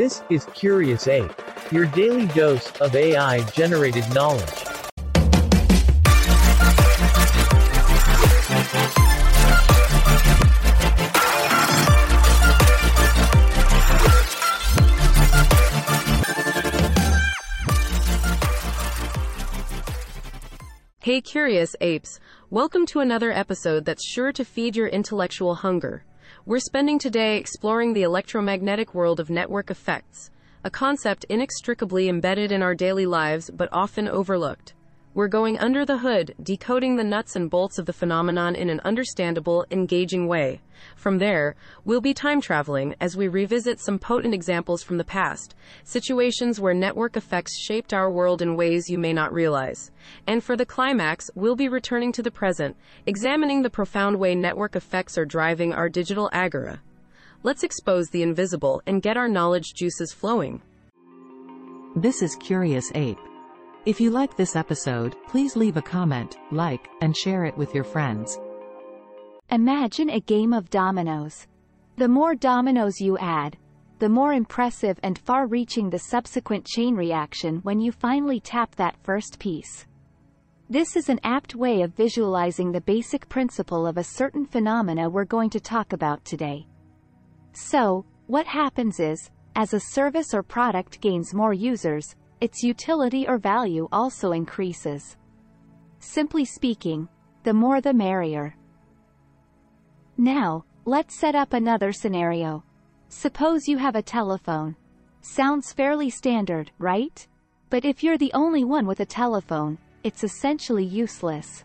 This is Curious Ape, your daily dose of AI generated knowledge. Hey curious apes, welcome to another episode that's sure to feed your intellectual hunger. We're spending today exploring the electromagnetic world of network effects, a concept inextricably embedded in our daily lives but often overlooked. We're going under the hood, decoding the nuts and bolts of the phenomenon in an understandable, engaging way. From there, we'll be time traveling as we revisit some potent examples from the past, situations where network effects shaped our world in ways you may not realize. And for the climax, we'll be returning to the present, examining the profound way network effects are driving our digital agora. Let's expose the invisible and get our knowledge juices flowing. This is Curious Ape. If you like this episode, please leave a comment, like, and share it with your friends. Imagine a game of dominoes. The more dominoes you add, the more impressive and far-reaching the subsequent chain reaction when you finally tap that first piece. This is an apt way of visualizing the basic principle of a certain phenomena we're going to talk about today. So, what happens is, as a service or product gains more users, its utility or value also increases. Simply speaking, the more the merrier. Now, let's set up another scenario. Suppose you have a telephone. Sounds fairly standard, right? But if you're the only one with a telephone, it's essentially useless.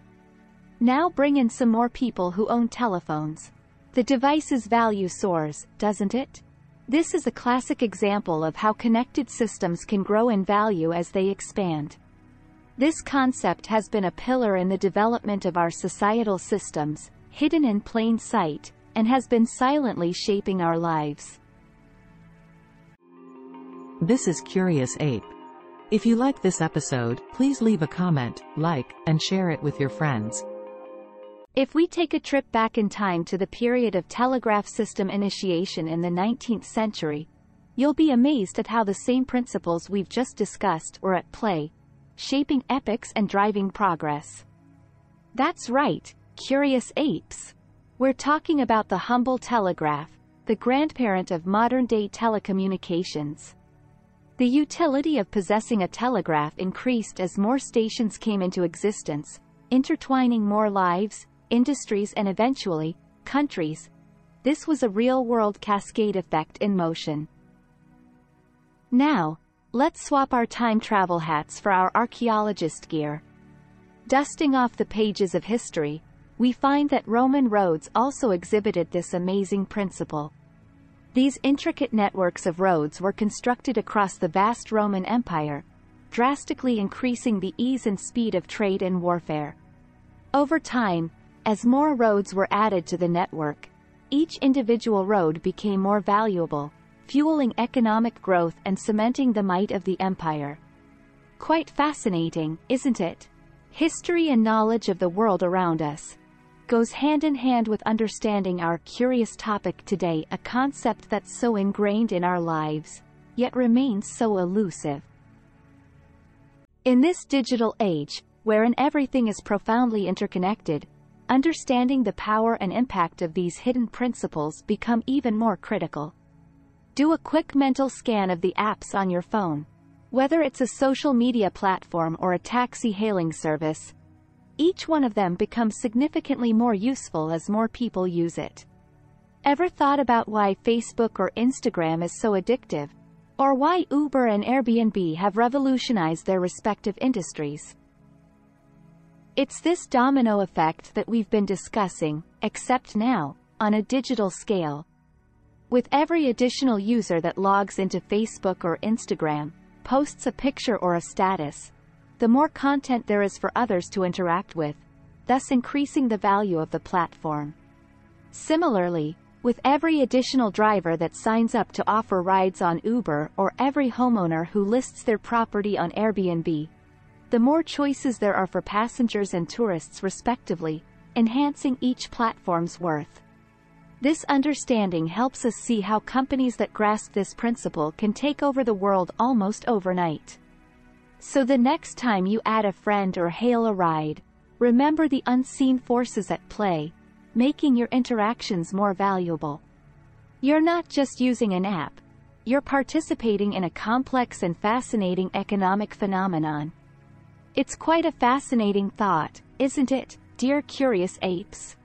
Now bring in some more people who own telephones. The device's value soars, doesn't it? This is a classic example of how connected systems can grow in value as they expand. This concept has been a pillar in the development of our societal systems, hidden in plain sight, and has been silently shaping our lives. This is Curious Ape. If you like this episode, please leave a comment, like, and share it with your friends. If we take a trip back in time to the period of telegraph system initiation in the 19th century, you'll be amazed at how the same principles we've just discussed were at play, shaping epochs and driving progress. That's right, curious apes. We're talking about the humble telegraph, the grandparent of modern-day telecommunications. The utility of possessing a telegraph increased as more stations came into existence, intertwining more lives, industries and eventually, countries. This was a real-world cascade effect in motion. Now, let's swap our time travel hats for our archaeologist gear. Dusting off the pages of history, we find that Roman roads also exhibited this amazing principle. These intricate networks of roads were constructed across the vast Roman Empire, drastically increasing the ease and speed of trade and warfare. Over time, as more roads were added to the network, each individual road became more valuable, fueling economic growth and cementing the might of the empire. Quite fascinating, isn't it? History and knowledge of the world around us goes hand in hand with understanding our curious topic today, a concept that's so ingrained in our lives, yet remains so elusive. In this digital age, wherein everything is profoundly interconnected, understanding the power and impact of these hidden principles become even more critical. Do a quick mental scan of the apps on your phone. Whether it's a social media platform or a taxi hailing service, each one of them becomes significantly more useful as more people use it. Ever thought about why Facebook or Instagram is so addictive? Or why Uber and Airbnb have revolutionized their respective industries? It's this domino effect that we've been discussing, except now, on a digital scale. With every additional user that logs into Facebook or Instagram, posts a picture or a status, the more content there is for others to interact with, thus increasing the value of the platform. Similarly, with every additional driver that signs up to offer rides on Uber or every homeowner who lists their property on Airbnb, the more choices there are for passengers and tourists respectively, enhancing each platform's worth. This understanding helps us see how companies that grasp this principle can take over the world almost overnight. So the next time you add a friend or hail a ride, remember the unseen forces at play, making your interactions more valuable. You're not just using an app, you're participating in a complex and fascinating economic phenomenon. It's quite a fascinating thought, isn't it, dear curious apes?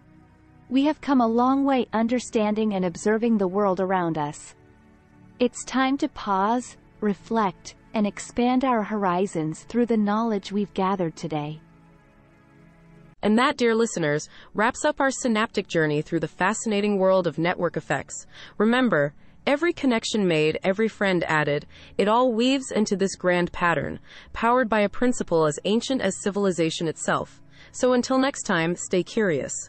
We have come a long way understanding and observing the world around us. It's time to pause, reflect, and expand our horizons through the knowledge we've gathered today. And that, dear listeners, wraps up our synaptic journey through the fascinating world of network effects. Remember, every connection made, every friend added, it all weaves into this grand pattern, powered by a principle as ancient as civilization itself. So until next time, stay curious.